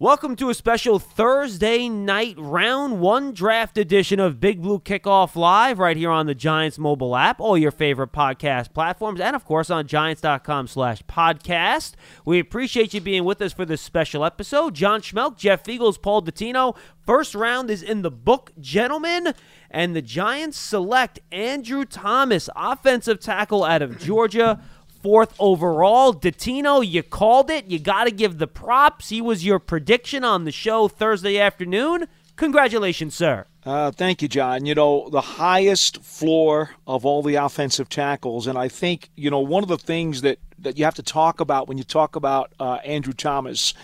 Welcome to a special Thursday night round one draft edition of Big Blue Kickoff Live right here on the Giants mobile app, all your favorite podcast platforms, and of course on giants.com slash podcast. We appreciate you being with us for this special episode. John Schmelk, Jeff Feagles, Paul Dottino. First round is in the book, gentlemen, and the Giants select Andrew Thomas, offensive tackle out of Georgia fourth overall. Dottino, you called it. You got to give the props. He was your prediction on the show Thursday afternoon. Congratulations, sir. Uh, thank you, John. You know, the highest floor of all the offensive tackles. And I think, you know, one of the things that, that you have to talk about when you talk about uh, Andrew Thomas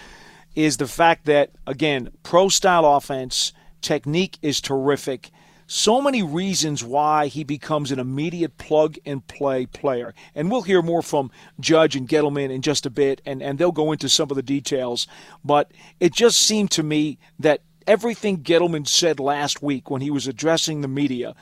is the fact that, again, pro style offense, technique is terrific so many reasons why he becomes an immediate plug and play player. And we'll hear more from Judge and Gettleman in just a bit, and, and they'll go into some of the details. But it just seemed to me that everything Gettleman said last week when he was addressing the media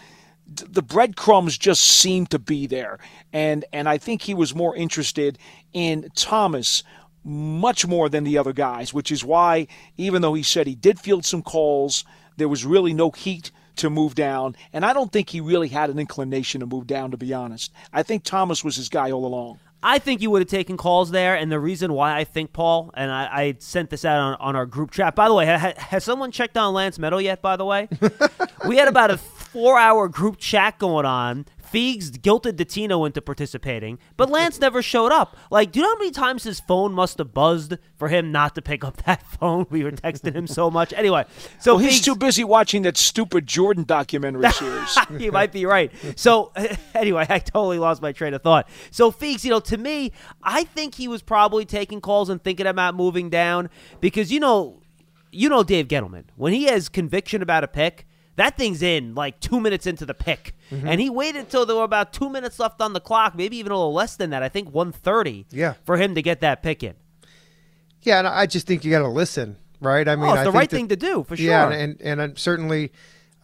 the breadcrumbs just seemed to be there and and I think he was more interested in Thomas much more than the other guys which is why even though he said he did field some calls there was really no heat to move down. And I don't think he really had an inclination to move down, to be honest. I think Thomas was his guy all along. I think you would have taken calls there, and the reason why I think Paul and I, I sent this out on, on, our group chat. By the way, ha, has someone checked on Lance Medow yet? By the way, we had about a four-hour group chat going on Feegs guilted Dottino into participating, but Lance never showed up. Like, do you know how many times his phone must have buzzed for him not to pick up that phone? We were texting him so much. Anyway, so well, he's too busy watching that stupid Jordan documentary series. you might be right. So anyway, I totally lost my train of thought. So Feegs, you know, to me, I think he was probably taking calls and thinking about moving down because you know, you know Dave Gettleman when he has conviction about a pick that thing's in like two minutes into the pick, mm-hmm. and he waited until there were about two minutes left on the clock, maybe even a little less than that. I think one thirty. Yeah. For him to get that pick in. Yeah, and I just think you got to listen, right? I mean, oh, it's the right that, thing to do for sure. Yeah, and and, and certainly.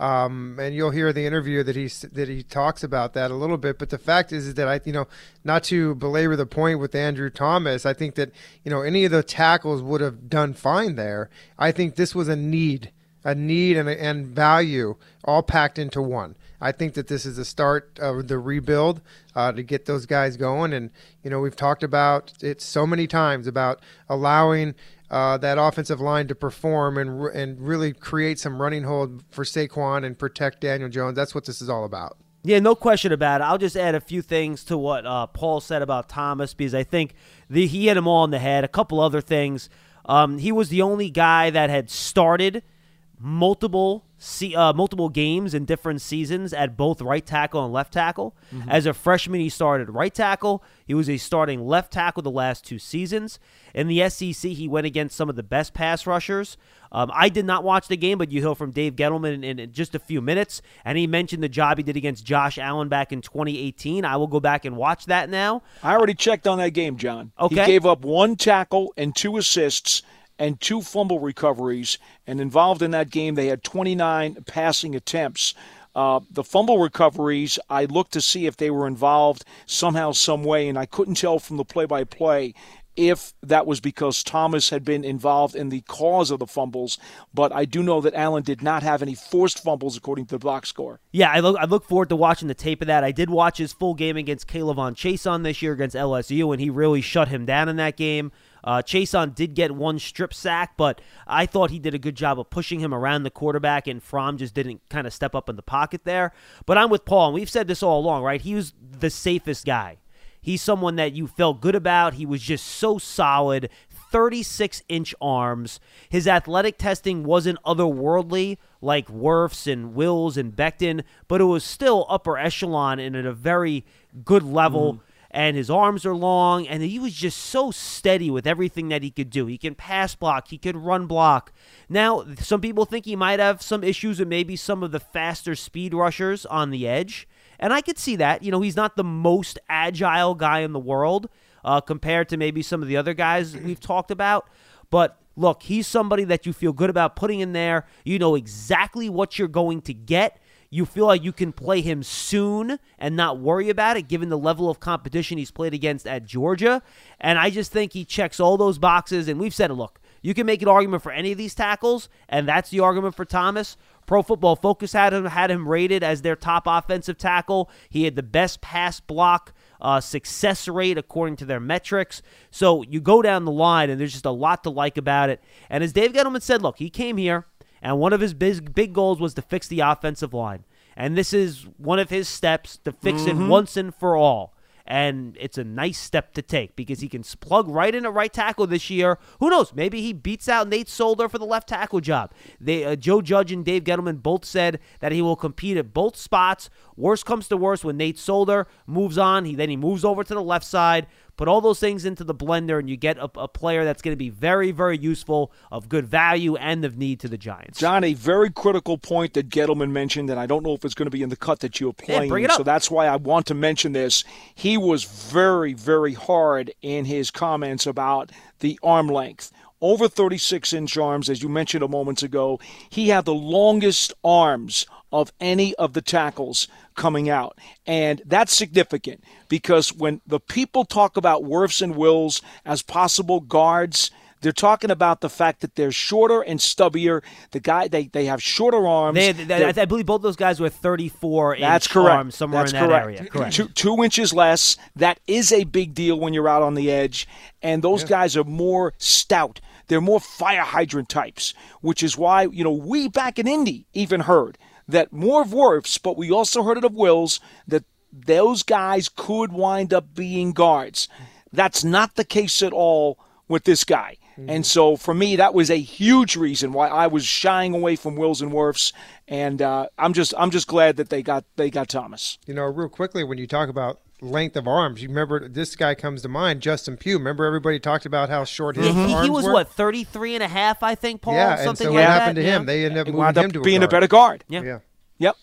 Um, and you'll hear the interview that he that he talks about that a little bit. But the fact is, is that I, you know, not to belabor the point with Andrew Thomas, I think that you know any of the tackles would have done fine there. I think this was a need a need and, and value all packed into one. I think that this is the start of the rebuild uh, to get those guys going. And, you know, we've talked about it so many times about allowing uh, that offensive line to perform and, and really create some running hold for Saquon and protect Daniel Jones. That's what this is all about. Yeah, no question about it. I'll just add a few things to what uh, Paul said about Thomas because I think the, he hit him all in the head. A couple other things. Um, he was the only guy that had started – multiple see, uh, multiple games in different seasons at both right tackle and left tackle. Mm-hmm. As a freshman, he started right tackle. He was a starting left tackle the last two seasons. In the SEC, he went against some of the best pass rushers. Um, I did not watch the game, but you hear from Dave Gettleman in, in, just a few minutes, and he mentioned the job he did against Josh Allen back in 2018. I will go back and watch that now. I already checked on that game, John. Okay. He gave up one tackle and two assists and two fumble recoveries. And involved in that game, they had 29 passing attempts. Uh, the fumble recoveries, I looked to see if they were involved somehow, some way, and I couldn't tell from the play-by-play if that was because Thomas had been involved in the cause of the fumbles, but I do know that Allen did not have any forced fumbles according to the box score. Yeah, I look I look forward to watching the tape of that. I did watch his full game against K'Lavon Chaisson this year against LSU, and he really shut him down in that game. Uh, Chaisson did get one strip sack, but I thought he did a good job of pushing him around the quarterback, and Fromm just didn't kind of step up in the pocket there. But I'm with Paul, and we've said this all along, right? He was the safest guy. He's someone that you felt good about. He was just so solid. 36 inch arms. His athletic testing wasn't otherworldly like Wirfs and Wills and Becton, but it was still upper echelon and at a very good level. Mm and his arms are long, and he was just so steady with everything that he could do. He can pass block, he can run block. Now, some people think he might have some issues with maybe some of the faster speed rushers on the edge, and I could see that. You know, he's not the most agile guy in the world uh, compared to maybe some of the other guys we've talked about, but look, he's somebody that you feel good about putting in there. You know exactly what you're going to get you feel like you can play him soon and not worry about it given the level of competition he's played against at Georgia. And I just think he checks all those boxes. And we've said look, You can make an argument for any of these tackles, and that's the argument for Thomas. Pro Football Focus had him had him rated as their top offensive tackle. He had the best pass block uh, success rate according to their metrics. So you go down the line, and there's just a lot to like about it. And as Dave Gettleman said, look, he came here, and one of his big big goals was to fix the offensive line. And this is one of his steps to fix Mm-hmm. it once and for all. And it's a nice step to take because he can plug right in at right tackle this year. Who knows? Maybe he beats out Nate Solder for the left tackle job. They, uh, Joe Judge and Dave Gettleman both said that he will compete at both spots. Worst comes to worst, when Nate Solder moves on, he then he moves over to the left side. Put all those things into the blender, and you get a, a player that's going to be very, very useful, of good value, and of need to the Giants. John, a very critical point that Gettleman mentioned, and I don't know if it's going to be in the cut that you're Yeah, playing, bring it up. so that's why I want to mention this. He was very, very hard in his comments about the arm length. Over 36 inch arms, as you mentioned a moment ago. He had the longest arms of any of the tackles coming out. And that's significant because when the people talk about Wirfs and Wills as possible guards, they're talking about the fact that they're shorter and stubbier. The guy they, they have shorter arms. They, they, I, I believe both those guys were 34 that's inch correct. arms somewhere That's in that area. Correct. Two, two inches less. That is a big deal when you're out on the edge. And those guys are more stout. They're more fire hydrant types, which is why, you know, we back in Indy even heard that more of Wirfs, but we also heard it of Wills, that those guys could wind up being guards. That's not the case at all with this guy. And so for me, that was a huge reason why I was shying away from Wills and Wirfs. And uh, I'm just I'm just glad that they got they got Thomas. You know, real quickly, when you talk about length of arms, you remember this guy comes to mind, Justin Pugh. Remember everybody talked about how short his Yeah, he, arms he was were? what 33 and a half, I think, Paul. yeah, and something so like what that. happened to yeah. him? They ended up It moving wound him up to being a guard. better guard. Yeah. Yeah. Yep.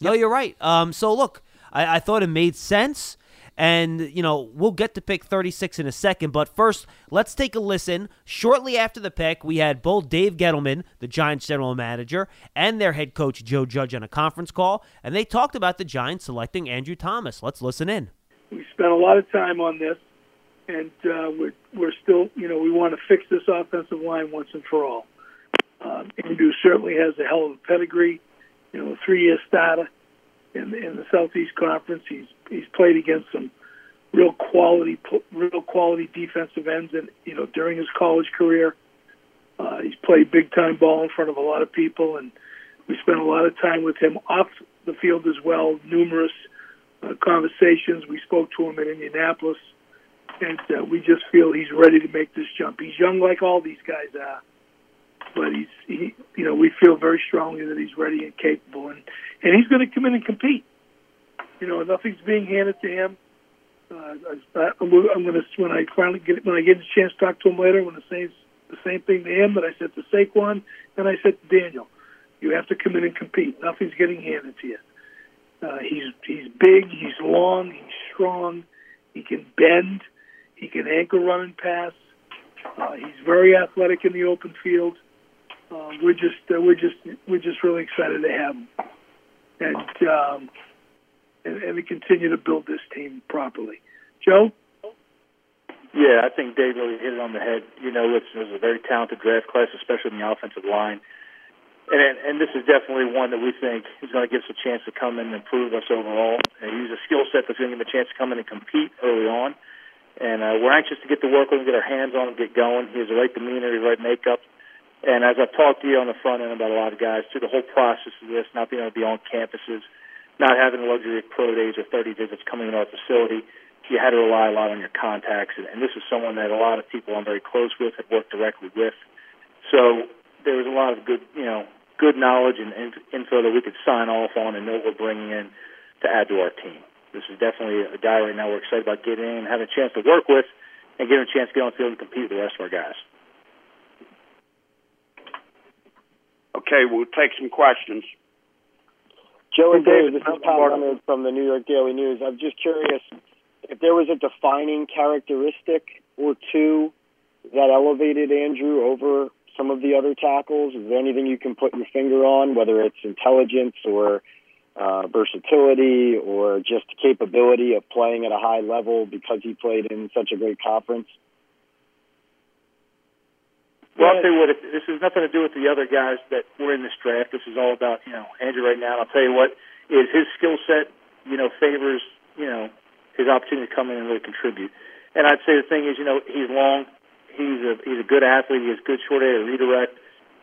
No, you're right. Um, so look, I, I thought it made sense, and you know we'll get to pick 36 in a second. But first, let's take a listen. Shortly after the pick, we had both Dave Gettleman, the Giants general manager, and their head coach Joe Judge on a conference call, and they talked about the Giants selecting Andrew Thomas. Let's listen in. we spent a lot of time on this, and uh, we're we're still, you know, we want to fix this offensive line once and for all. Um, Andrew certainly has a hell of a pedigree, you know, three-year starter in in the Southeast Conference. He's he's played against some real quality, real quality defensive ends, and you know, during his college career, uh, he's played big time ball in front of a lot of people, and we spent a lot of time with him off the field as well. Numerous uh, conversations. We spoke to him in Indianapolis, and uh, we just feel he's ready to make this jump. He's young, like all these guys are, but he's he, you know, we feel very strongly that he's ready and capable, and and he's going to come in and compete. You know, nothing's being handed to him. Uh, I, I'm going to when I finally get when I get a chance to talk to him later. I'm going to say the same thing to him that I said to Saquon and I said to Daniel. You have to come in and compete. Nothing's getting handed to you. Uh, he's he's big, he's long, he's strong, he can bend, he can ankle run and pass. Uh, he's very athletic in the open field. Uh, we're just uh, we're just we're just really excited to have him, and um, and, and to continue to build this team properly. Joe, Yeah, I think Dave really hit it on the head. You know, it's, it was a very talented draft class, especially in the offensive line. And and this is definitely one that we think is going to give us a chance to come in and improve us overall. And use a skill set that's going to give him a chance to come in and compete early on. And uh, we're anxious to get to work with him, get our hands on him, get going. He has the right demeanor, the right makeup. And as I've talked to you on the front end about a lot of guys, through the whole process of this, not being able to be on campuses, not having the luxury of pro days or 30 visits coming into our facility, you had to rely a lot on your contacts. And, and this is someone that a lot of people I'm very close with have worked directly with. So there was a lot of good, you know, good knowledge and info that we could sign off on and know what we're bringing in to add to our team. This is definitely a guy right now we're excited about getting in and having a chance to work with and getting a chance to get on the field and compete with the rest of our guys. Okay, we'll take some questions. Joe and Dave, this is Pat Leonard from the New York Daily News. I'm just curious if there was a defining characteristic or two that elevated Andrew over some of the other tackles. Is there anything you can put your finger on, whether it's intelligence or uh, versatility or just capability of playing at a high level because he played in such a great conference? Well, I'll tell you what. If, this has nothing to do with the other guys that were in this draft. This is all about you know Andrew right now. And I'll tell you what is his skill set. You know, favors you know his opportunity to come in and really contribute. And I'd say the thing is, you know, he's long. He's a he's a good athlete. He has good short area redirect.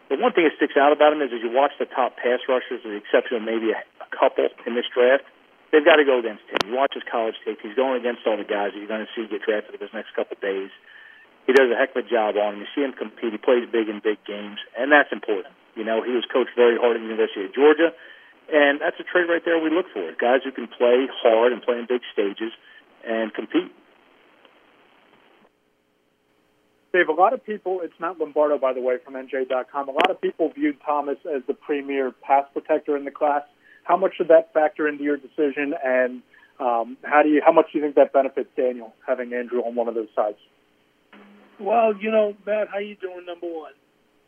But one thing that sticks out about him is, as you watch the top pass rushers, with the exception of maybe a, a couple in this draft, they've got to go against him. You watch his college tape; he's going against all the guys that you're going to see get drafted in his next couple of days. He does a heck of a job on him. You see him compete. He plays big in big games, and that's important. You know, he was coached very hard at the University of Georgia, and that's a trait right there we look for: guys who can play hard and play in big stages and compete. Dave, a lot of people, it's Matt Lombardo, by the way, from NJ.com. A lot of people viewed Thomas as the premier pass protector in the class. How much did that factor into your decision, and um, how do you, how much do you think that benefits Daniel having Andrew on one of those sides? Well, you know, Matt, how you doing? Number one,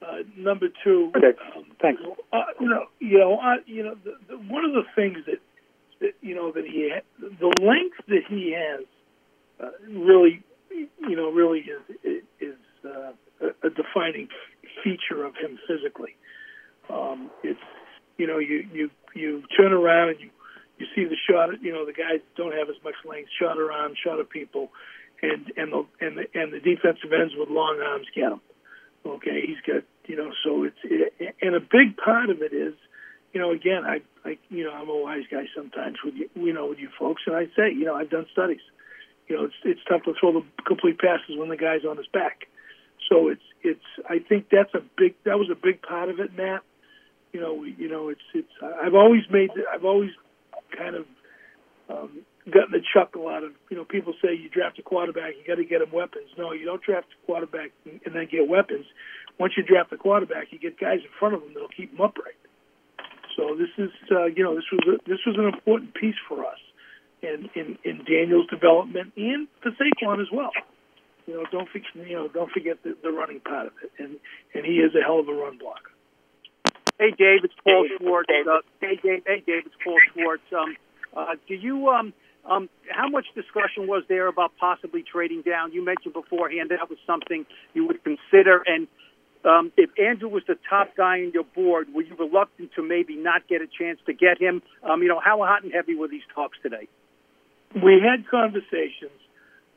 uh, number two. Okay. Um, Thanks. Uh, you know, you know, I, you know, the, the, one of the things that, that you know that he, ha- the length that he has, uh, really, you know, really is is uh, a, a defining feature of him physically. Um, it's, you know, you you you turn around and you you see the shot. You know, the guys don't have as much length. Shot around, shot at people and and the and the and the defensive ends with long arms get him. Okay, he's got you know, so it's it, and a big part of it is, you know, again, I I you know I'm a wise guy sometimes with you, you know, with you folks, and I say, you know, I've done studies. You know, it's it's tough to throw the complete passes when the guy's on his back. So it's it's I think that's a big that was a big part of it, Matt. You know, you know, it's it's I've always made I've always kind of um, gotten the chuckle out of you know people say you draft a quarterback you got to get him weapons. No, you don't draft a quarterback and then get weapons. Once you draft a quarterback, you get guys in front of him that'll keep him upright. So this is uh, you know this was a, this was an important piece for us in, in in Daniel's development and for Saquon as well. You know don't forget you know don't forget the, the running part of it, and and he is a hell of a run blocker. Hey Dave, it's Paul Schwartz. Uh, hey Dave, hey Dave, it's Paul Schwartz. Um, uh, do you um um, how much discussion was there about possibly trading down? You mentioned beforehand that was something you would consider. And um, if Andrew was the top guy on your board, were you reluctant to maybe not get a chance to get him? Um, you know, how hot and heavy were these talks today? We had conversations,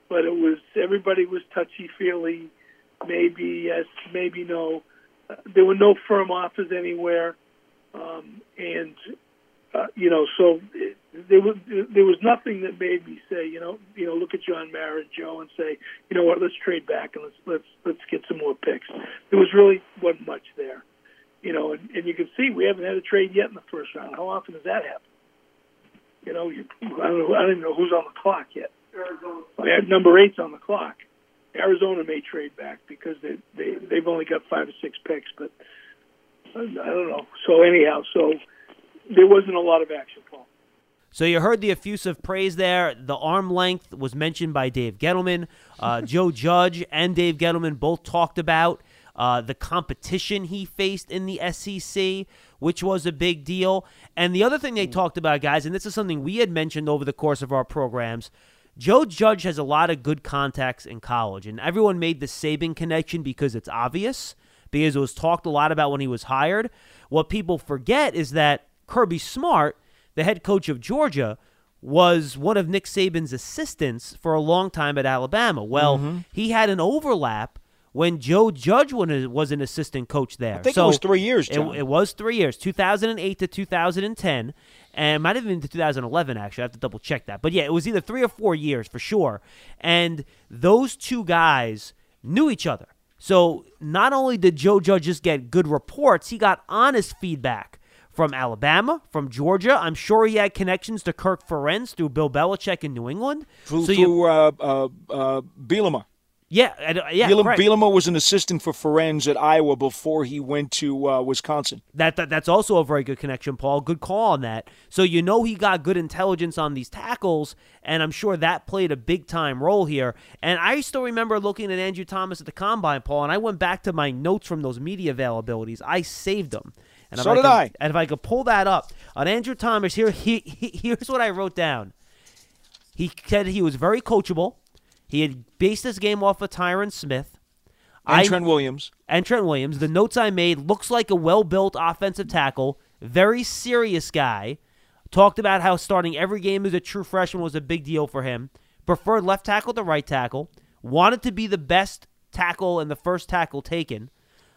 but it was everybody was touchy feely. Maybe yes, maybe no. Uh, there were no firm offers anywhere, um, and uh, you know, so it, there was there was nothing that made me say, you know, you know, look at John Mara and Joe and say, you know what, let's trade back and let's let's let's get some more picks. There was really wasn't much there, you know, and, and you can see we haven't had a trade yet in the first round. How often does that happen? You know, you, I don't know. I don't even know who's on the clock yet. Arizona. Number eight's on the clock. Arizona may trade back because they they they've only got five or six picks, but I don't know. So anyhow, so there wasn't a lot of action, Paul. So you heard the effusive praise there. The arm length was mentioned by Dave Gettleman. Uh, Joe Judge and Dave Gettleman both talked about uh, the competition he faced in the SEC, which was a big deal. And the other thing they talked about, guys, and this is something we had mentioned over the course of our programs. Joe Judge has a lot of good contacts in college, and everyone made the Saban connection because it's obvious, because it was talked a lot about when he was hired. What people forget is that Kirby Smart – the head coach of Georgia, was one of Nick Saban's assistants for a long time at Alabama. Well, mm-hmm. he had an overlap when Joe Judge was an assistant coach there. I think so it was three years, it, it, was three years, 2008 to 2010, and it might have been to 2011, actually. I have to double check that. But yeah, it was either three or four years for sure. And those two guys knew each other. So not only did Joe Judge just get good reports, he got honest feedback from Alabama, from Georgia. I'm sure he had connections to Kirk Ferentz through Bill Belichick in New England. Through, so you, uh, uh, uh, Bielema. Yeah, yeah. Bielema, Bielema, was an assistant for Ferentz at Iowa before he went to uh, Wisconsin. That, that that's also a very good connection, Paul. Good call on that. So you know he got good intelligence on these tackles, and I'm sure that played a big time role here. And I still remember looking at Andrew Thomas at the combine, Paul, and I went back to my notes from those media availabilities. I saved them. And so I did could, I. And if I could pull that up on Andrew Thomas, here he, he, here's what I wrote down. He said he was very coachable. He had based his game off of Tyron Smith. And I, Trent Williams. And Trent Williams. The notes I made looks like a well built offensive tackle, very serious guy. Talked about how starting every game as a true freshman was a big deal for him. Preferred left tackle to right tackle. Wanted to be the best tackle and the first tackle taken.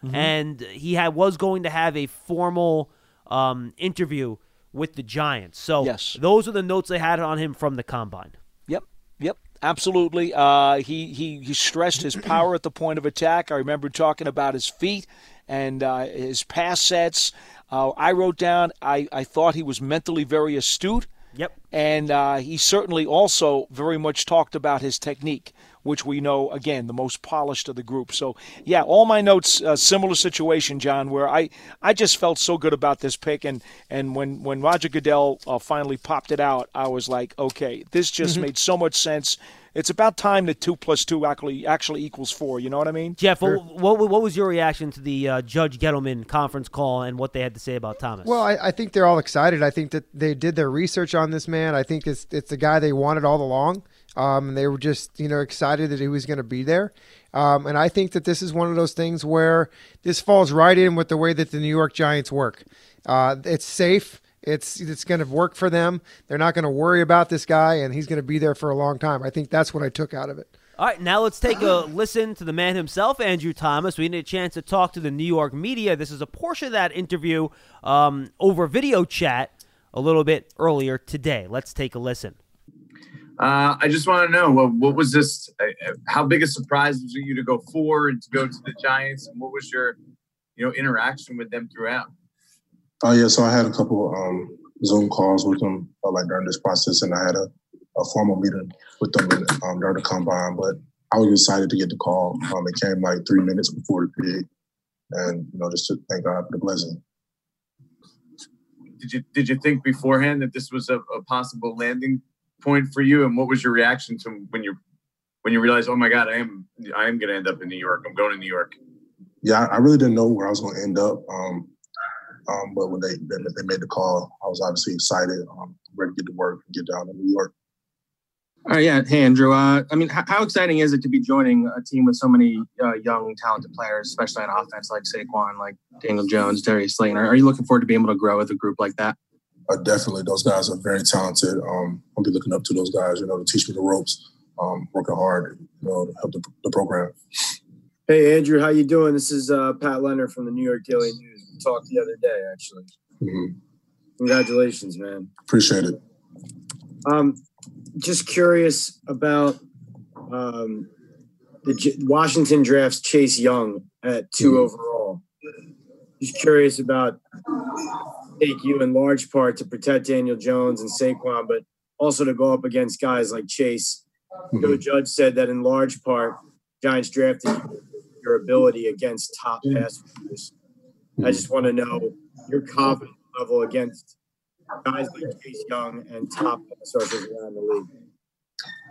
Mm-hmm. And he had, was going to have a formal um, interview with the Giants. So yes. those are the notes they had on him from the combine. Yep, yep, absolutely. Uh, he, he he stressed his power at the point of attack. I remember talking about his feet and uh, his pass sets. Uh, I wrote down I, I thought he was mentally very astute. Yep. And uh, he certainly also very much talked about his technique which we know again the most polished of the group. So yeah, all my notes uh, similar situation, John, where I I just felt so good about this pick, and and when when Roger Goodell uh, finally popped it out, I was like, okay, this just mm-hmm. made so much sense. It's about time that two plus two actually actually equals four. You know what I mean? Jeff, sure. what, what, what was your reaction to the uh, Judge Gettleman conference call and what they had to say about Thomas? Well, I, I, think they're all excited. I think that they did their research on this man. I think it's it's the guy they wanted all along. Um, they were just, you know, excited that he was going to be there. Um, and I think that this is one of those things where this falls right in with the way that the New York Giants work. Uh, it's safe. It's it's going to work for them. They're not going to worry about this guy, and he's going to be there for a long time. I think that's what I took out of it. All right, now let's take a listen to the man himself, Andrew Thomas. We need a chance to talk to the New York media. This is a portion of that interview um, over video chat a little bit earlier today. Let's take a listen. Uh, I just want to know what, what was this? Uh, how big a surprise was it you to go four and to go to the Giants, and what was your, you know, interaction with them throughout? Oh yeah, so I had a couple um, Zoom calls with them uh, like during this process, and I had a, a formal meeting with them um, during the combine. But I was excited to get the call. Um, it came like three minutes before the pick, and you know, just to thank God for the blessing. Did you did you think beforehand that this was a, a possible landing point for you, and what was your reaction to when you when you realized, oh my God, I am I am going to end up in New York. I'm going to New York. Yeah, I really didn't know where I was going to end up. Um, um, but when they, they made the call, I was obviously excited, um, ready to get to work and get down to New York. All right, yeah. Hey, Andrew. Uh, I mean, how, how, exciting is it to be joining a team with so many uh, young, talented players, especially on offense, like Saquon, like Daniel Jones, Darius Slayton? Are, are you looking forward to being able to grow with a group like that? Uh, definitely those guys are very talented. Um, I'll be looking up to those guys, you know, to teach me the ropes, um, working hard, you know, to help the, the, program. Hey, Andrew, how you doing? This is uh, Pat Leonard from the New York Daily News. We talked the other day, actually. Mm-hmm. Congratulations, man. Appreciate it. Um, just curious about um, the J- Washington drafts Chase Young at 2 mm-hmm. overall. Just curious about take you in large part to protect Daniel Jones and Saquon, but also to go up against guys like Chase. Mm-hmm. Joe Judge said that in large part, Giants drafted your ability against top pass rushers. I just want to know your confidence level against guys like Chase Young and top pass rushers around the league.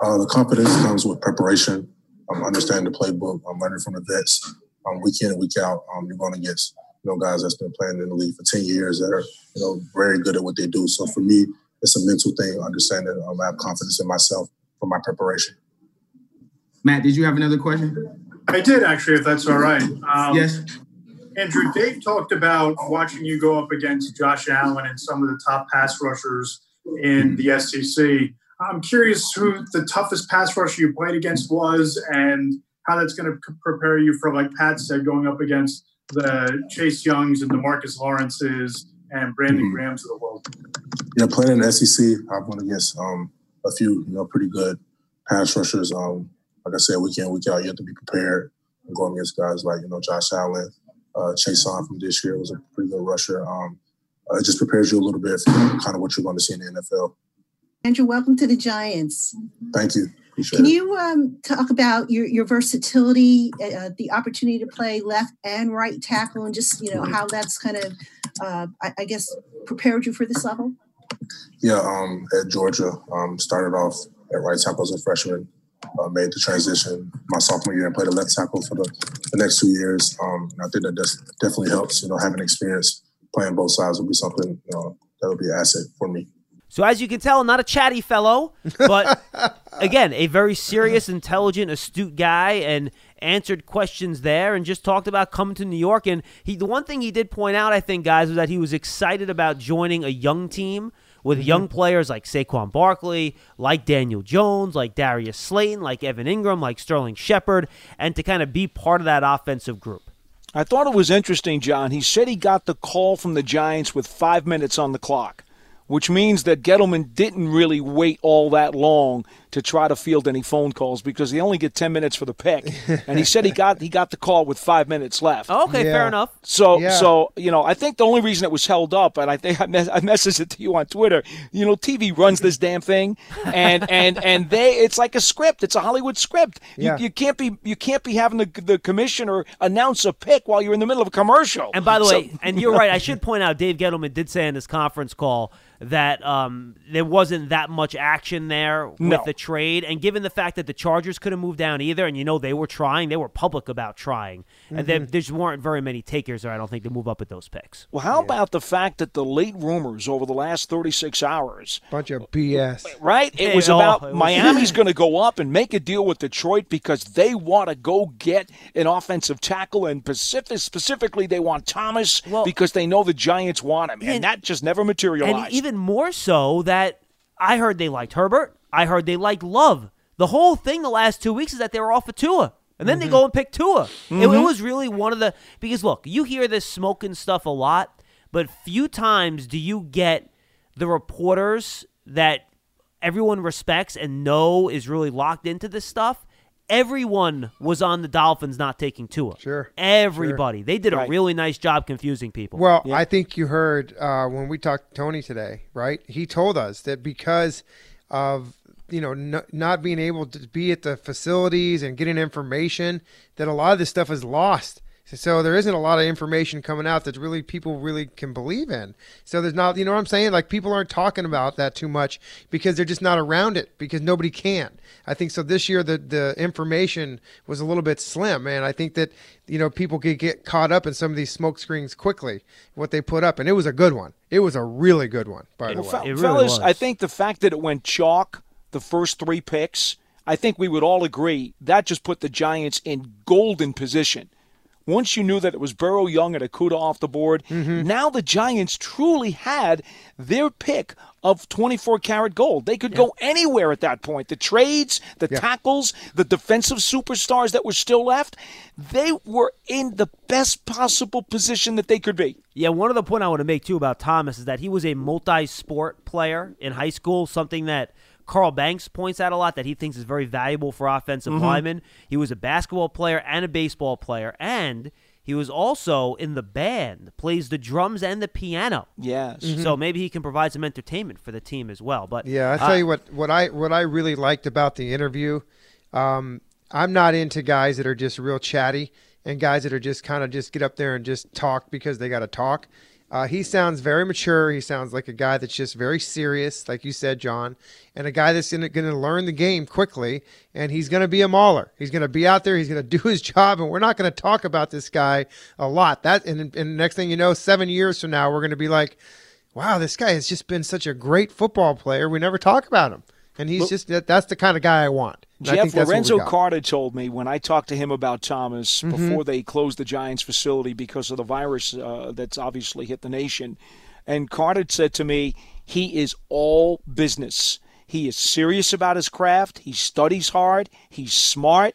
Uh, the confidence comes with preparation. I'm um, understanding the playbook. I'm learning from the vets. Um, week in and week out, um, you're going against you know guys that's been playing in the league for 10 years that are you know, very good at what they do. So for me, it's a mental thing, understanding um, I have confidence in myself for my preparation. Matt, did you have another question? I did actually, if that's all right. Um, yes. Andrew, Dave talked about watching you go up against Josh Allen and some of the top pass rushers in the SEC. I'm curious who the toughest pass rusher you played against was and how that's going to prepare you for, like Pat said, going up against the Chase Youngs and the Marcus Lawrences and Brandon mm-hmm. Grahams of the world. Yeah, playing in the SEC, I've won against um, a few, you know, pretty good pass rushers. Um, like I said, week in, week out, you have to be prepared. And going against guys like, you know, Josh Allen, uh, Chaisson from this year was a pretty good rusher. Um, uh, it just prepares you a little bit for kind of what you're going to see in the NFL. Andrew, welcome to the Giants. Thank you. Can you um, talk about your, your versatility, uh, the opportunity to play left and right tackle, and just you know how that's kind of, uh, I, I, guess, prepared you for this level? Yeah, um, at Georgia, um, started off at right tackle as a freshman, uh, made the transition my sophomore year and played a left tackle for the, the next two years. Um, I think that definitely helps. You know, having experience playing both sides will be something you know that will be an asset for me. So as you can tell, not a chatty fellow, but again, a very serious, intelligent, astute guy, and answered questions there, and just talked about coming to New York. And he, the one thing he did point out, I think, guys, was that he was excited about joining a young team with Mm-hmm. young players like Saquon Barkley, like Daniel Jones, like Darius Slayton, like Evan Engram, like Sterling Shepard, and to kind of be part of that offensive group. I thought it was interesting, John. He said he got the call from the Giants with five minutes on the clock, which means that Gettleman didn't really wait all that long to try to field any phone calls because they only get ten minutes for the pick. and he said he got he got the call with five minutes left. Okay, fair enough. So Yeah. so you know I think the only reason it was held up, and I think I, mes- I messaged it to you on Twitter. You know, TV runs this damn thing, and and and they it's like a script. It's a Hollywood script. Yeah. You, you can't be you can't be having the the commissioner announce a pick while you're in the middle of a commercial. And by the So- way, and you're right. I should point out, Dave Gettleman did say in his conference call that um, there wasn't that much action there with No. the trade. And given the fact that the Chargers couldn't move down either, and you know they were trying, they were public about trying, and there, Mhm. there just weren't very many takers there. I don't think to move up with those picks. Well, how about the fact that the late rumors over the last 36 hours, Bunch of BS. right? It Yeah, was oh, about it was- Miami's going to go up and make a deal with Detroit because they want to go get an offensive tackle, and Pacific, specifically they want Thomas because they know the Giants want him, and, and- that just never materialized. And even more so that I heard they liked Herbert. I heard they like Love. The whole thing the last two weeks is that they were off of Tua. And then they go and pick Tua. It, it Mhm. was really one of the because look, you hear this smoking stuff a lot, but few times do you get the reporters that everyone respects and know is really locked into this stuff. Everyone was on the Dolphins not taking Tua. Sure. Everybody. They did a Right. really nice job confusing people. Well, I think you heard uh, when we talked to Tony today, right? He told us that because of you know n- not being able to be at the facilities and getting information, that a lot of this stuff is lost. So there isn't a lot of information coming out that really people really can believe in. So there's not, you know what I'm saying? Like people aren't talking about that too much because they're just not around it because nobody can. I think so. This year the the information was a little bit slim, and I think that you know people could get caught up in some of these smoke screens quickly. What they put up, and it was a good one. It was a really good one, by the Well, way. fel- fellas, I think the fact that it went chalk the first three picks, I think we would all agree that just put the Giants in golden position. Once you knew that it was Burrow, Young, and Okudah off the board, Mm-hmm. now the Giants truly had their pick of 24 karat gold. They could go anywhere at that point. The trades, the tackles, the defensive superstars that were still left, they were in the best possible position that they could be. Yeah, one of the point I want to make too about Thomas is that he was a multi-sport player in high school, something that Carl Banks points out a lot that he thinks is very valuable for offensive Mhm. linemen. He was a basketball player and a baseball player, and he was also in the band, plays the drums and the piano. Yes. So maybe he can provide some entertainment for the team as well. But Yeah, I tell uh, you what, what I what I really liked about the interview, um, I'm not into guys that are just real chatty and guys that are just kind of just get up there and just talk because they got to talk. Uh, he sounds very mature. He sounds like a guy that's just very serious, like you said, John, and a guy that's going to learn the game quickly. And he's going to be a mauler. He's going to be out there. He's going to do his job. And we're not going to talk about this guy a lot. That and, and next thing you know, seven years from now, we're going to be like, wow, this guy has just been such a great football player. We never talk about him. And he's Look- just that, that's the kind of guy I want. And I Jeff think that's what we Lorenzo. Carter told me when I talked to him about Thomas Mhm. before they closed the Giants facility because of the virus uh, that's obviously hit the nation. And Carter said to me, he is all business. He is serious about his craft. He studies hard. He's smart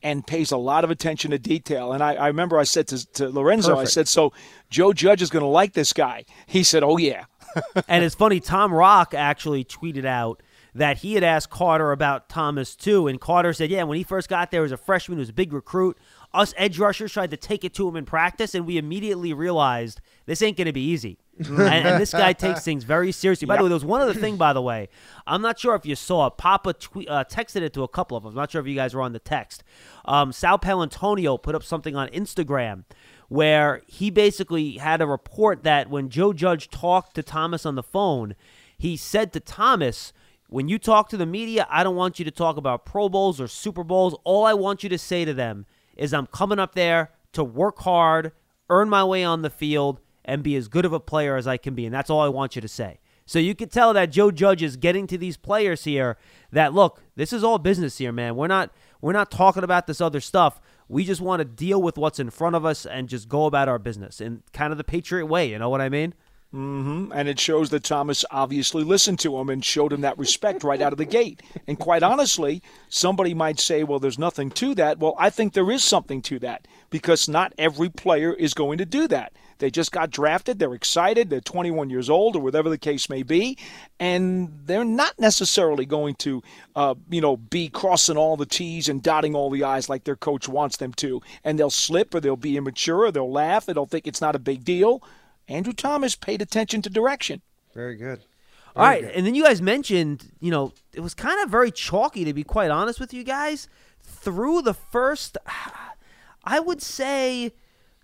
and pays a lot of attention to detail. And I, I remember I said to, to Lorenzo, I said, so Joe Judge is going to like this guy. He said, oh, yeah. and it's funny, Tom Rock actually tweeted out that he had asked Carter about Thomas too, and Carter said, "Yeah, when he first got there as a freshman, he was a big recruit. Us edge rushers tried to take it to him in practice, and we immediately realized this ain't going to be easy." and, and this guy takes things very seriously. By the way, there was one other thing. By the way, I'm not sure if you saw it. Papa tweet, uh, texted it to a couple of them. I'm not sure if you guys were on the text. Um, Sal Paolantonio put up something on Instagram where he basically had a report that when Joe Judge talked to Thomas on the phone, he said to Thomas, when you talk to the media, I don't want you to talk about Pro Bowls or Super Bowls. All I want you to say to them is, I'm coming up there to work hard, earn my way on the field, and be as good of a player as I can be. And that's all I want you to say. So you could tell that Joe Judge is getting to these players here that look, this is all business here, man. We're not we're not talking about this other stuff. We just want to deal with what's in front of us and just go about our business in kind of the Patriot way. You know what I mean? Mm-hmm. And it shows that Thomas obviously listened to him and showed him that respect right out of the gate. And quite honestly, somebody might say, well, there's nothing to that. Well, I think there is something to that because not every player is going to do that. They just got drafted. They're excited. They're 21 years old or whatever the case may be. And they're not necessarily going to, uh, you know, be crossing all the T's and dotting all the I's like their coach wants them to. And they'll slip or they'll be immature or they'll laugh. And they'll think it's not a big deal. Andrew Thomas paid attention to direction. Very good. All right, and then you guys mentioned, you know, it was kind of very chalky to be quite honest with you guys. Through the first, I would say,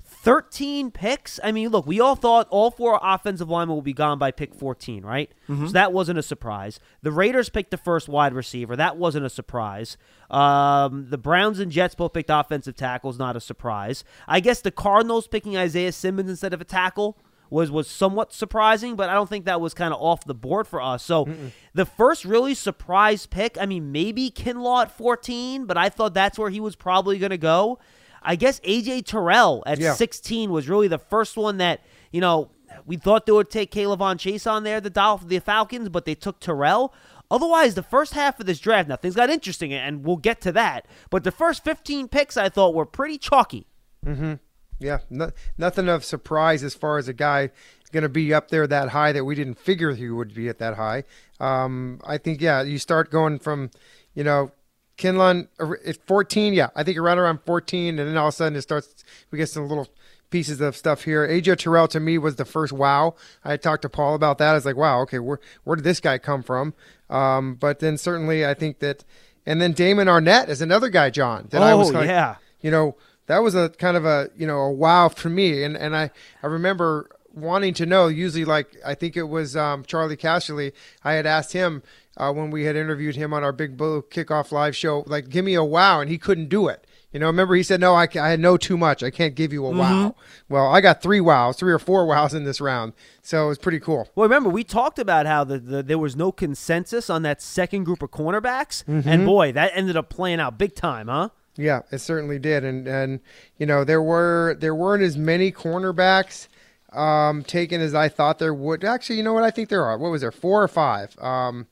13 picks. I mean, look, we all thought all four offensive linemen will be gone by pick 14, right? Mhm. So that wasn't a surprise. The Raiders picked the first wide receiver. That wasn't a surprise. Um, the Browns and Jets both picked offensive tackles. Not a surprise. I guess the Cardinals picking Isaiah Simmons instead of a tackle was was somewhat surprising, but I don't think that was kind of off the board for us. So the first really surprise pick, I mean, maybe Kinlaw at 14, but I thought that's where he was probably going to go. I guess AJ Terrell at Yeah. 16 was really the first one that, you know, we thought they would take K'Lavon Chaisson there, the Dolph- the Falcons, but they took Terrell. Otherwise, the first half of this draft, now things got interesting, and we'll get to that. But the first 15 picks I thought were pretty chalky. Mm-hmm. Yeah, no, nothing of surprise as far as a guy going to be up there that high that we didn't figure he would be at that high. Um, I think yeah, you start going from, you know, Kinlaw at 14. Yeah, I think around around 14, and then all of a sudden it starts. We get some little pieces of stuff here. AJ Terrell to me was the first wow. I talked to Paul about that. I was like, wow, okay, where where did this guy come from? Um, but then certainly I think that, and then Damon Arnette is another guy, John. That I was Oh, like, yeah. you know that was a kind of a you know a wow for me. And and i i remember wanting to know usually like i think it was um, charlie Casserly i had asked him uh, when we had interviewed him on our big blue kickoff live show like give me a wow and he couldn't do it. You know remember he said no i, I know too much. I can't give you a wow. Well i got three wows three or four wows in this round so it was pretty cool. Well, remember we talked about how the, the there was no consensus on that second group of cornerbacks, Mhm. and boy, that ended up playing out big time, huh? Yeah, it certainly did, and and you know there were there weren't as many cornerbacks um, taken as I thought there would. Actually, you know what? I think there are. What was there? Four or five. Um,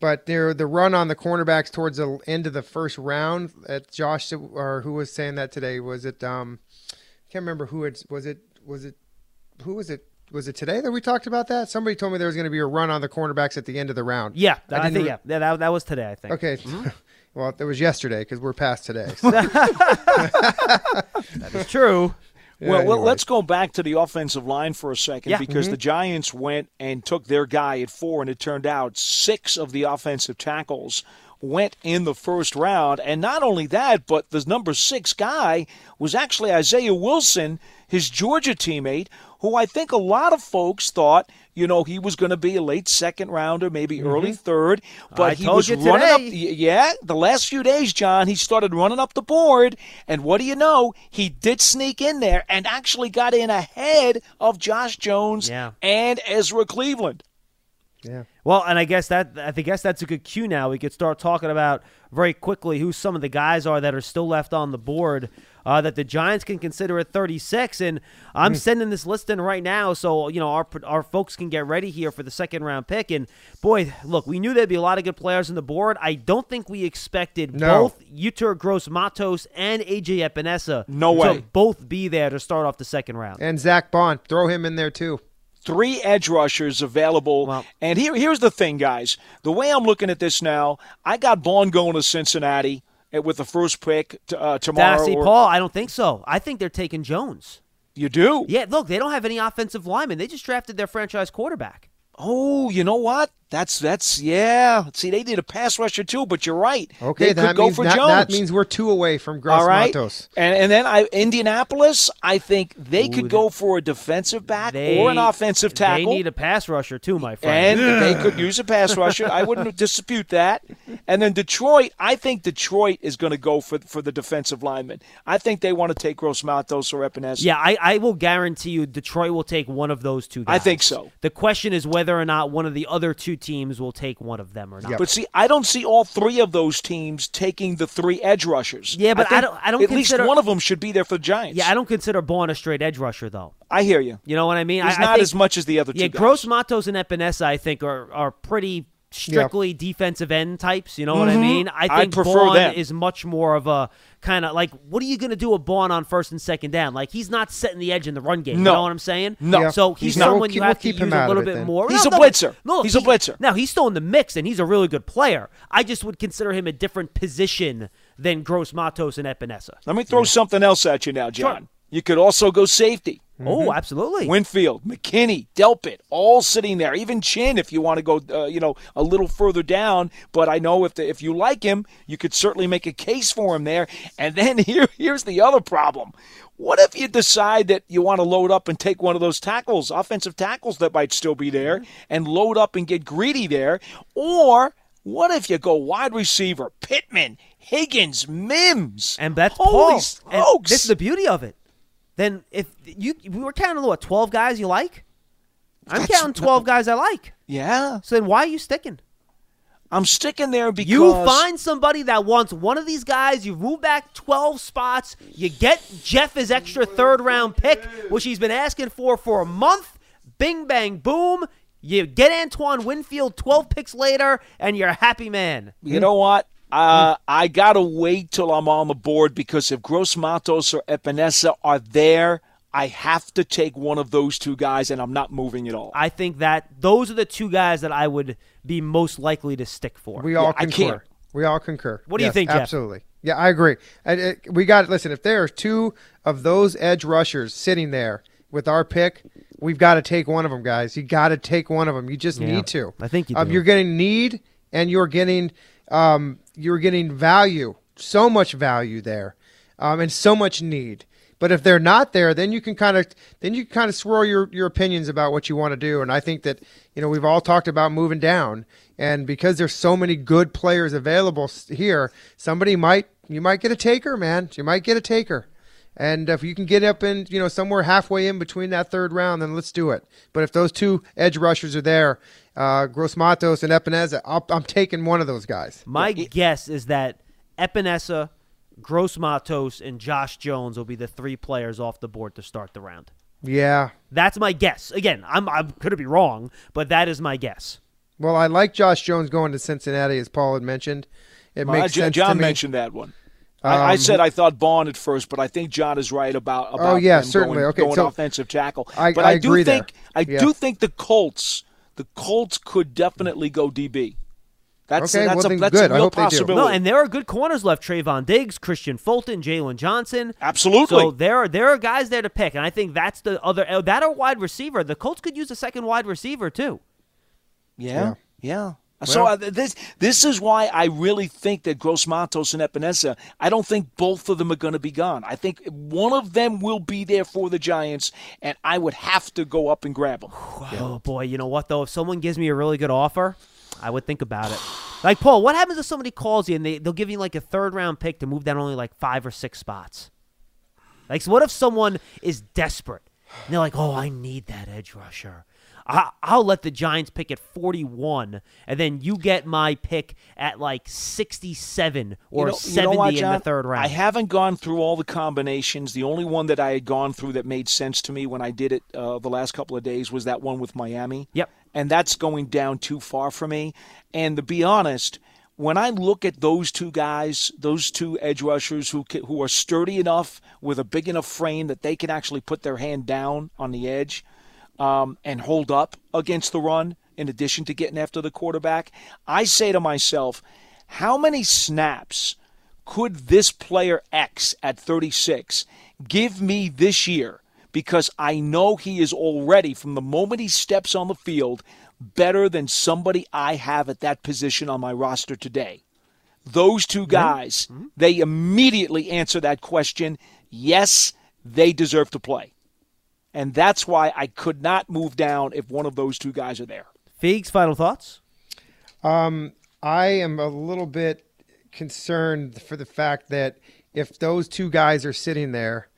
but there the run on the cornerbacks towards the end of the first round. At Josh or who was saying that today? Was it? Um, I can't remember who it was. It was it. Who was it? Was it today that we talked about that? Somebody told me there was going to be a run on the cornerbacks at the end of the round. Yeah, I, didn't think yeah, yeah that, that was today. I think. Okay. well, it was yesterday because we're past today. that is true. Well, Yeah, well, anyway. let's go back to the offensive line for a second Yeah. because Mhm. the Giants went and took their guy at four, and it turned out six of the offensive tackles went in the first round. And not only that, but the number six guy was actually Isaiah Wilson, his Georgia teammate, who I think a lot of folks thought, you know, he was going to be a late second rounder, maybe mm-hmm. early third. But I he told was you running up. today. y- Yeah, the last few days, John, he started running up the board. And what do you know? He did sneak in there and actually got in ahead of Josh Jones Yeah. and Ezra Cleveland. Yeah. Well, and I guess that I guess that's a good cue. Now we could start talking about very quickly who some of the guys are that are still left on the board uh, that the Giants can consider at 36. And I'm Mm. sending this list in right now, so you know our our folks can get ready here for the second round pick. And boy, look, we knew there'd be a lot of good players on the board. I don't think we expected No. both Yetur Gross Matos and AJ Epenesa No to way. both be there to start off the second round. and Zach Baun, throw him in there too. three edge rushers available. and here, here's the thing, guys. The way I'm looking at this now, I got Baun going to Cincinnati with the first pick t- uh, tomorrow. Darcy or- Paul, I don't think so. I think they're taking Jones. You do? Yeah, look, they don't have any offensive linemen. They just drafted their franchise quarterback. Oh, you know what? That's that's yeah. See, they need a pass rusher too, but you're right. Okay, they that could go means for that, Jones. that means we're two away from Gross All right, Matos. and and then I Indianapolis. I think they Ooh, could they- go for a defensive back They, or an offensive tackle. They need a pass rusher too, my friend. and they could use a pass rusher. I wouldn't dispute that. And then Detroit, I think Detroit is going to go for for the defensive lineman. I think they want to take Gross Matos or Epenesa. Yeah, I, I will guarantee you Detroit will take one of those two guys. I think so. The question is whether or not one of the other two teams will take one of them or not. But see, I don't see all three of those teams taking the three edge rushers. Yeah, but I think don't- I don't At consider- least one of them should be there for the Giants. Yeah, I don't consider Baun a straight edge rusher though. I hear you. You know what I mean? He's I, I not think- as much as the other two Yeah, guys. Gross Matos and Epenesa, I think, are are pretty strictly defensive end types. You know what I Mhm. mean? I think prefer Baun them. is much more of a kind of like, what are you going to do with Baun on first and second down? Like he's not setting the edge in the run game. No. You know what I'm saying? No. Yeah. So he's He's not. someone We'll you keep- have we'll to keep use him a little bit then. more. He's No, a no, blitzer. No, He's a he- blitzer. No, he's still in the mix, and he's a really good player. I just would consider him a different position than Gross Matos and Epenesa. Let me throw something else at you now, John. You could also go safety. Oh, absolutely. Winfield, McKinney, Delpit, all sitting there. Even Chinn, if you want to go, uh, you know, a little further down. But I know if the, if you like him, you could certainly make a case for him there. And then here here's the other problem. What if you decide that you want to load up and take one of those tackles, offensive tackles that might still be there, and load up and get greedy there? Or what if you go wide receiver, Pittman, Higgins, Mims, and that's Holy Paul. And smokes. this is the beauty of it. Then if you we were counting what twelve guys you like, I'm That's- counting twelve guys I like. Yeah. So then why are you sticking? I'm sticking there because You find somebody that wants one of these guys. You move back 12 spots. You get Jeff his extra third round pick, which he's been asking for for a month. Bing, bang, boom. You get Antoine Winfield 12 picks later, and you're a happy man. You know what? Uh, I gotta wait till I'm on the board because if Gross Matos or Epenesa are there, I have to take one of those two guys, and I'm not moving at all. I think that those are the two guys that I would be most likely to stick for. We all Yeah, I concur. can't. We all concur. What do you Yes, think, Jeff? Absolutely. Yeah, I agree. And it, we got listen. If there are two of those edge rushers sitting there with our pick, we've got to take one of them, guys. You got to take one of them. You just Yeah, need to. I think you Um, do. you're getting need, and you're getting um, you're getting value. So much value there, um, and so much need. But if they're not there, then you can kind of then you kind of swirl your, your opinions about what you want to do. And I think that you know we've all talked about moving down, and because there's so many good players available here, somebody might you might get a taker, man. You might get a taker. And if you can get up in, you know, somewhere halfway in between that third round, then let's do it. But if those two edge rushers are there, uh, Gross Matos and Epenesa, I'll, I'm taking one of those guys. My guess is that Epenesa, Gross Matos, and Josh Jones will be the three players off the board to start the round. Yeah. That's my guess. Again, I'm I'm could be wrong, but that is my guess. Well, I like Josh Jones going to Cincinnati, as Paul had mentioned. It Uh, makes J- sense John to me. mentioned that one. I, I Um, said I thought Bond at first, but I think John is right about about Oh, yeah, them certainly. going, Okay, going so offensive tackle. I- but I do agree there. think I Yeah. do think the Colts the Colts could definitely go DB. That's Okay, that's well, a then that's good. a I real hope they do. possibility. No, and there are good corners left: Trevon Diggs, Kristian Fulton, Jaylon Johnson. Absolutely. So there are there are guys there to pick, and I think that's the other that or wide receiver. The Colts could use a second wide receiver too. Yeah, yeah. So uh, this this is why I really think that Gross Matos and Epenesa. I don't think both of them are going to be gone. I think one of them will be there for the Giants, and I would have to go up and grab them. Oh boy, you know what though? If someone gives me a really good offer, I would think about it. Like Paul, what happens if somebody calls you and they they'll give you like a third round pick to move down only like five or six spots? Like, so what if someone is desperate and they're like, "Oh, I need that edge rusher." I, I'll let the Giants pick at 41, and then you get my pick at like 67 or You know- you 70 know what, in the third round. I haven't gone through all the combinations. The only one that I had gone through that made sense to me when I did it uh, the last couple of days was that one with Miami. Yep. And that's going down too far for me. And to be honest, when I look at those two guys, those two edge rushers who who are sturdy enough with a big enough frame that they can actually put their hand down on the edge um, and hold up against the run, in addition to getting after the quarterback, I say to myself, how many snaps could this player X at 36 give me this year? Because I know he is already, from the moment he steps on the field, better than somebody I have at that position on my roster today. Those two guys, they immediately answer that question. Yes, they deserve to play. And that's why I could not move down if one of those two guys are there. Figs, final thoughts? Um, I am a little bit concerned for the fact that if those two guys are sitting there,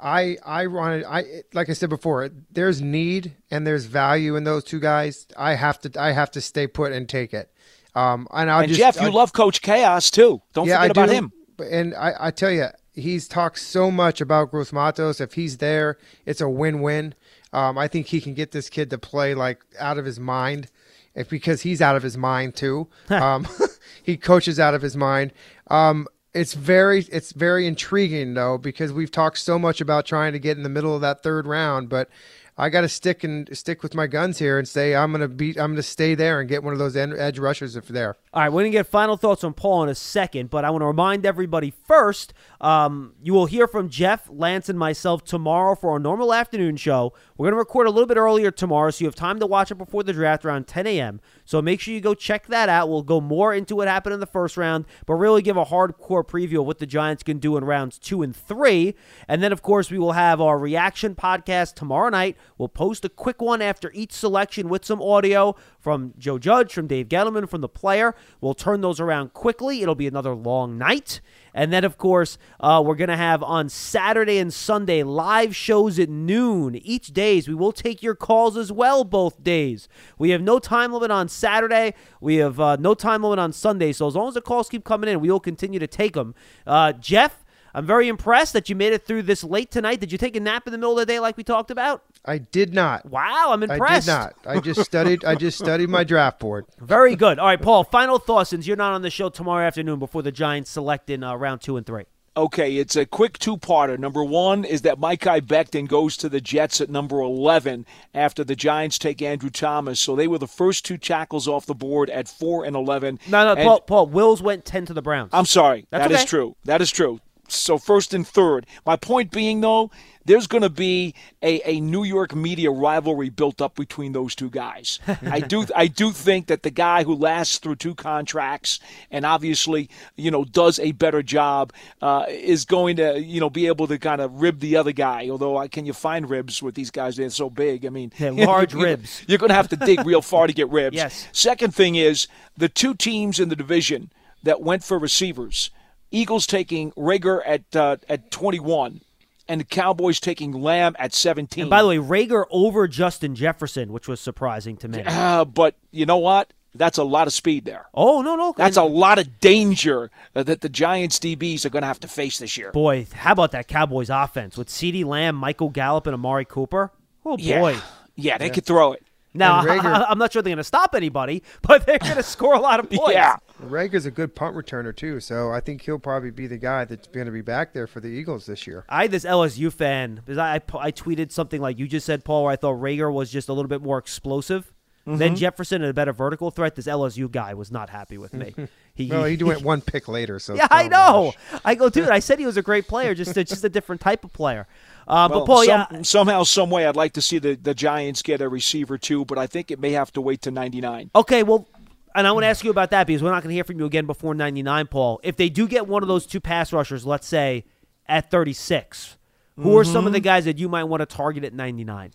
I I wanted I like I said before, there's need and there's value in those two guys. I have to I have to stay put and take it. Um, and I'll and just, Jeff, you I- love Coach Chaos too. Don't yeah, forget I about do. him. And I, I tell you, he's talked so much about Gross Matos. If he's there, it's a win-win. Um, I think he can get this kid to play like out of his mind, if, because he's out of his mind too. um, he coaches out of his mind. Um, it's very, it's very intriguing though because we've talked so much about trying to get in the middle of that third round, but I got to stick and stick with my guns here and say I'm gonna beat, I'm gonna stay there and get one of those edge rushers if there. All right, we're going to get final thoughts on Paul in a second, but I want to remind everybody first um, you will hear from Jeff, Lance, and myself tomorrow for our normal afternoon show. We're going to record a little bit earlier tomorrow, so you have time to watch it before the draft around 10 a.m. So make sure you go check that out. We'll go more into what happened in the first round, but really give a hardcore preview of what the Giants can do in rounds two and three. And then, of course, we will have our reaction podcast tomorrow night. We'll post a quick one after each selection with some audio from Joe Judge, from Dave Gettleman, from the player. We'll turn those around quickly. It'll be another long night. And then, of course, uh, we're going to have on Saturday and Sunday live shows at noon each days. We will take your calls as well both days. We have no time limit on Saturday. We have uh, no time limit on Sunday. So as long as the calls keep coming in, we will continue to take them. Uh, Jeff, I'm very impressed that you made it through this late tonight. Did you take a nap in the middle of the day like we talked about? I did not. Wow, I'm impressed. I did not. I just studied. I just studied my draft board. Very good. All right, Paul. Final thoughts since you're not on the show tomorrow afternoon before the Giants select in uh, round two and three. Okay, it's a quick two-parter. Number one is that Mekhi Becton goes to the Jets at number 11 after the Giants take Andrew Thomas. So they were the first two tackles off the board at 4 and 11. No, no, And- Paul. Paul Wills went ten to the Browns. I'm sorry. That's That is okay. true. That is true. So first and third. My point being, though, there's going to be a, a New York media rivalry built up between those two guys. I do I do think that the guy who lasts through two contracts and obviously you know does a better job uh, is going to you know be able to kind of rib the other guy. Although I can you find ribs with these guys? They're so big. I mean, Yeah, large you're- ribs. You're going to have to dig real far to get ribs. Yes. Second thing is the two teams in the division that went for receivers. Eagles taking Reagor at uh, at 21, and the Cowboys taking Lamb at 17. And by the way, Reagor over Justin Jefferson, which was surprising to me. Uh, but you know what? That's a lot of speed there. Oh no, no, That's a lot of danger that the Giants DBs are going to have to face this year. Boy, how about that Cowboys offense with CeeDee Lamb, Michael Gallup, and Amari Cooper? Oh boy. Yeah, they could throw it. Now Reagor- I, am not sure they're going to stop anybody, but they're going to score a lot of points. Yeah. Reagor's a good punt returner too, so I think he'll probably be the guy that's going to be back there for the Eagles this year. I this LSU fan because I, I I tweeted something like you just said, Paul, where I thought Reagor was just a little bit more explosive than Mhm. Jefferson and a better vertical threat. This LSU guy was not happy with me. well, he went one pick later, so yeah, I not know. I go, dude. I said he was a great player, just a, just a different type of player. Uh, Well, but Paul, some- yeah, somehow, some way, I'd like to see the, the Giants get a receiver too, but I think it may have to wait to 99. Okay, well, and I want to ask you about that because we're not going to hear from you again before 99, Paul. If they do get one of those two pass rushers, let's say at 36, who are some of the Mhm. guys that you might want to target at 99?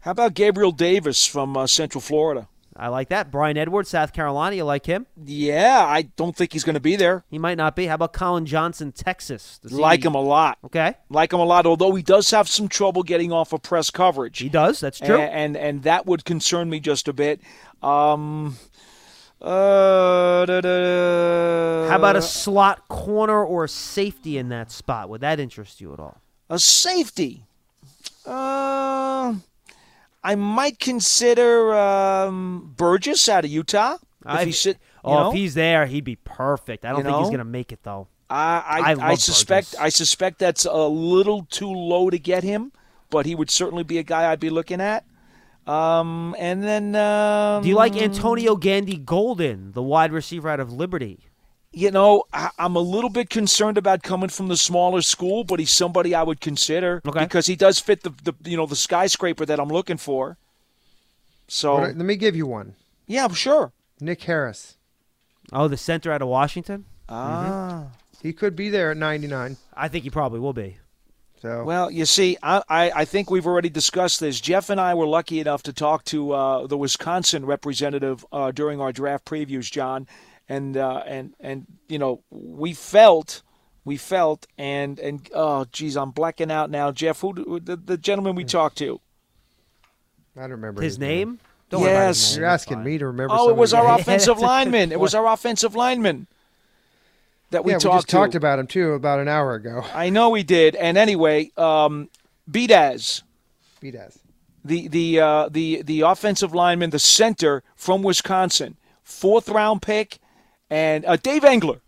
How about Gabriel Davis from uh, Central Florida? I like that. Bryan Edwards, South Carolina. You like him? Yeah, I don't think he's going to be there. He might not be. How about Collin Johnson, Texas? Does he- Like him a lot. Okay. Like him a lot, although he does have some trouble getting off of press coverage. He does, that's true. And and, and that would concern me just a bit. Um, uh, da, da, How about a slot corner or a safety in that spot? Would that interest you at all? a safety? Uh, I might consider um, Burgess out of Utah. If he sit, oh, know? if he's there, he'd be perfect. I don't You think he's going to make it though. I I I, I, suspect Burgess. I suspect that's a little too low to get him, but he would certainly be a guy I'd be looking at. Um, and then um, Do you like Antonio Gandy Golden, the wide receiver out of Liberty? You know, I, I'm a little bit concerned about coming from the smaller school, but he's somebody I would consider Okay. because he does fit the, the you know the skyscraper that I'm looking for. So What- let me give you one. yeah, sure. Nick Harris. Oh, the center out of Washington. Ah. He could be there at 99. I think he probably will be. So Well, you see, I, I, I think we've already discussed this. Jeff and I were lucky enough to talk to uh, the Wisconsin representative uh, during our draft previews, John, and uh, and and you know we felt we felt and and oh geez, I'm blacking out now, Jeff. Who who- the, the gentleman we talked to? I don't remember His name? Don't worry about yes. name. You're asking me to remember. Oh, it was our name. offensive lineman. It was our offensive lineman that we yeah, talked we just to. talked about him too about an hour ago. I know we did. And anyway, um, Biadasz. Biadasz. The the uh, the the offensive lineman, the center from Wisconsin, fourth round pick, and uh, Dave Engler,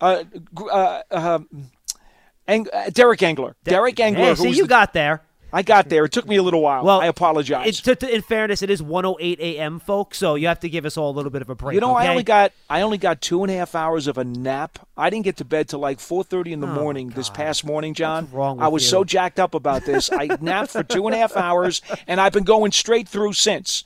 uh, uh, uh, Eng- uh, Derek Engler, Derek Engler. Who see, you the- got there. I got there. It took me a little while. Well, I apologize. It's to, to- in fairness, it is 1:08 a.m., folks. So you have to give us all a little bit of a break. You know, I only got I only got two and a half hours of a nap. I didn't get to bed till like four thirty in the morning this past morning, John. Oh, wrong I was you? so jacked up about this. I napped for two and a half hours, and I've been going straight through since.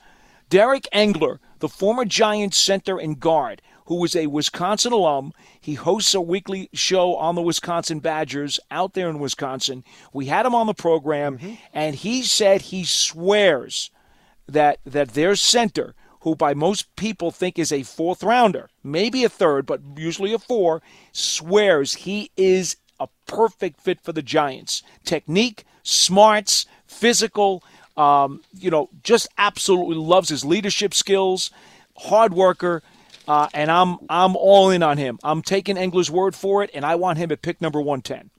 Derek Engler, the former Giants center and guard, who was a Wisconsin alum, he hosts a weekly show on the Wisconsin Badgers out there in Wisconsin. We had him on the program, Mm-hmm. and he said he swears that that their center, who by most people think is a fourth rounder, maybe a third, but usually a four, swears he is a perfect fit for the Giants. Technique, smarts, physical, um, you know, just absolutely loves his leadership skills, hard worker. Uh, and I'm I'm all in on him. I'm taking Engler's word for it, and I want him at pick number 110.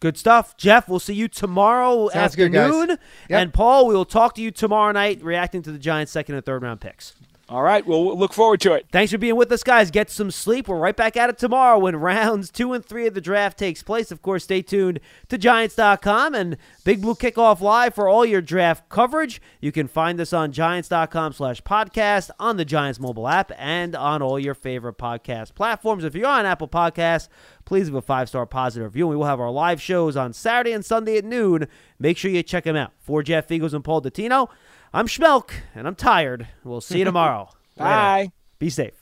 Good stuff, Jeff. We'll see you tomorrow Sounds good, afternoon. Yep. And Paul, we will talk to you tomorrow night, reacting to the Giants' second and third round picks. All right, well, look forward to it. Thanks for being with us, guys. Get some sleep. We're right back at it tomorrow when rounds two and three of the draft takes place. Of course, stay tuned to Giants.com and Big Blue Kickoff Live for all your draft coverage. You can find us on Giants.com slash podcast, on the Giants mobile app, and on all your favorite podcast platforms. If you're on Apple Podcasts, please leave a five star positive review. We will have our live shows on Saturday and Sunday at noon. Make sure you check them out. For Jeff Feagles and Paul Dottino, I'm Schmeelk, and I'm tired. We'll see you tomorrow. Later. Bye. Be safe.